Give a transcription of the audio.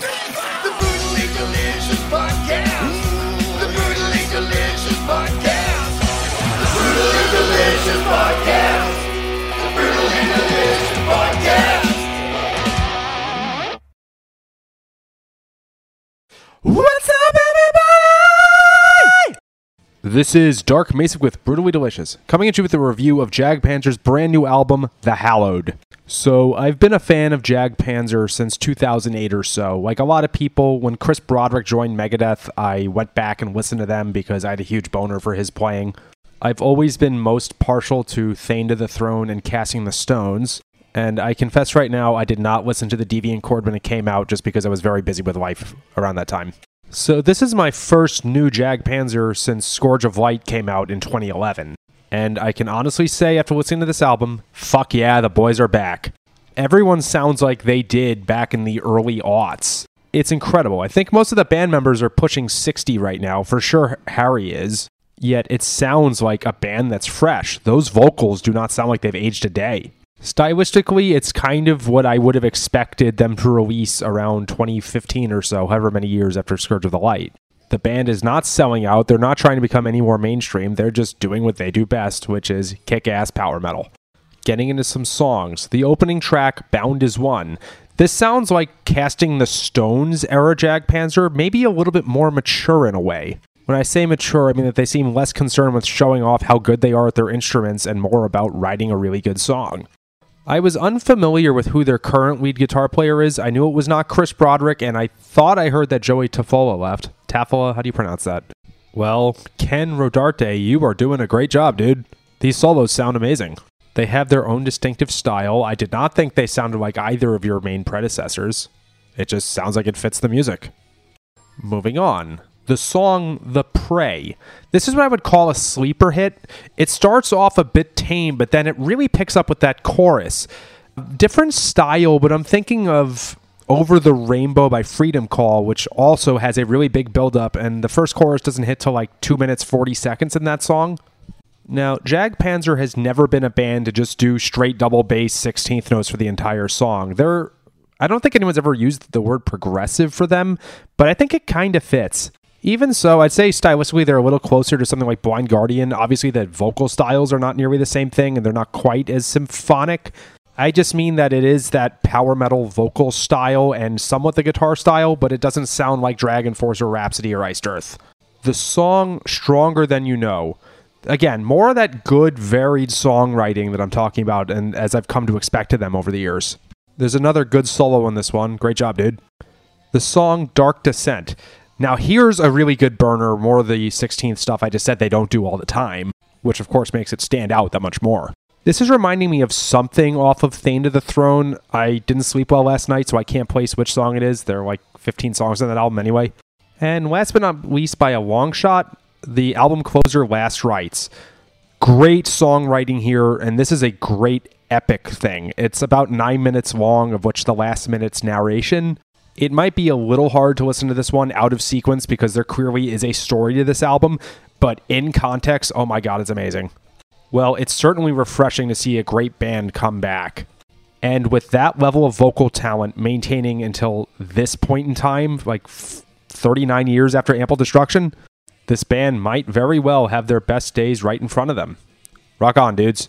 The Brutally Delicious Podcast. The Brutally Delicious Podcast. The Brutally Delicious Podcast. The Brutally Delicious Podcast. What's up, everybody? This is Dark Macek with Brutally Delicious, coming at you with a review of Jag Panzer's brand new album, The Hallowed. So, I've been a fan of Jag Panzer since 2008 or so. Like a lot of people, when Chris Broderick joined Megadeth, I went back and listened to them because I had a huge boner for his playing. I've always been most partial to Thane to the Throne and Casting the Stones, and I confess right now I did not listen to the Deviant Chord when it came out just because I was very busy with life around that time. So this is my first new Jag Panzer since Scourge of Light came out in 2011. And I can honestly say after listening to this album, fuck yeah, the boys are back. Everyone sounds like they did back in the early aughts. It's incredible. I think most of the band members are pushing 60 right now. For sure, Harry is. Yet it sounds like a band that's fresh. Those vocals do not sound like they've aged a day. Stylistically, it's kind of what I would have expected them to release around 2015 or so, however many years after Scourge of the Light. The band is not selling out. They're not trying to become any more mainstream. They're just doing what they do best, which is kick ass power metal. Getting into some songs. The opening track, Bound As One. This sounds like casting the Stones era Jag Panzer, maybe a little bit more mature in a way. When I say mature, I mean that they seem less concerned with showing off how good they are at their instruments and more about writing a really good song. I was unfamiliar with who their current lead guitar player is. I knew it was not Chris Broderick, and I thought I heard that Joey Tafolla left. Tafolla, how do you pronounce that? Well, Ken Rodarte, you are doing a great job, dude. These solos sound amazing. They have their own distinctive style. I did not think they sounded like either of your main predecessors. It just sounds like it fits the music. Moving on. The song The Prey. This is what I would call a sleeper hit. It starts off a bit tame, but then it really picks up with that chorus. Different style, but I'm thinking of Over the Rainbow by Freedom Call, which also has a really big build up, and the first chorus doesn't hit till like 2 minutes 40 seconds in that song. Now, Jag Panzer has never been a band to just do straight double bass 16th notes for the entire song. They're I don't think anyone's ever used the word progressive for them, but I think it kind of fits. Even so, I'd say stylistically they're a little closer to something like Blind Guardian. Obviously, the vocal styles are not nearly the same thing and they're not quite as symphonic. I just mean that it is that power metal vocal style and somewhat the guitar style, but it doesn't sound like Dragon Force or Rhapsody or Iced Earth. The song Stronger Than You Know. Again, more of that good, varied songwriting that I'm talking about, and as I've come to expect of them over the years. There's another good solo on this one. Great job, dude. The song Dark Descent. Now, here's a really good burner, more of the 16th stuff I just said they don't do all the time, which of course makes it stand out that much more. This is reminding me of something off of Thane to the Throne. I didn't sleep well last night, so I can't place which song it is. There are like 15 songs on that album anyway. And last but not least, by a long shot, the album closer Last Rites. Great songwriting here, and this is a great epic thing. It's about nine minutes long, of which the last minute's narration. It might be a little hard to listen to this one out of sequence because there clearly is a story to this album, but in context, oh my god, it's amazing. Well, it's certainly refreshing to see a great band come back. And with that level of vocal talent maintaining until this point in time, like f- 39 years after Ample Destruction, this band might very well have their best days right in front of them. Rock on, dudes.